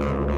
No, no.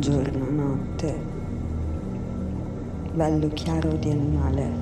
Giorno, notte, bello chiaro di animale.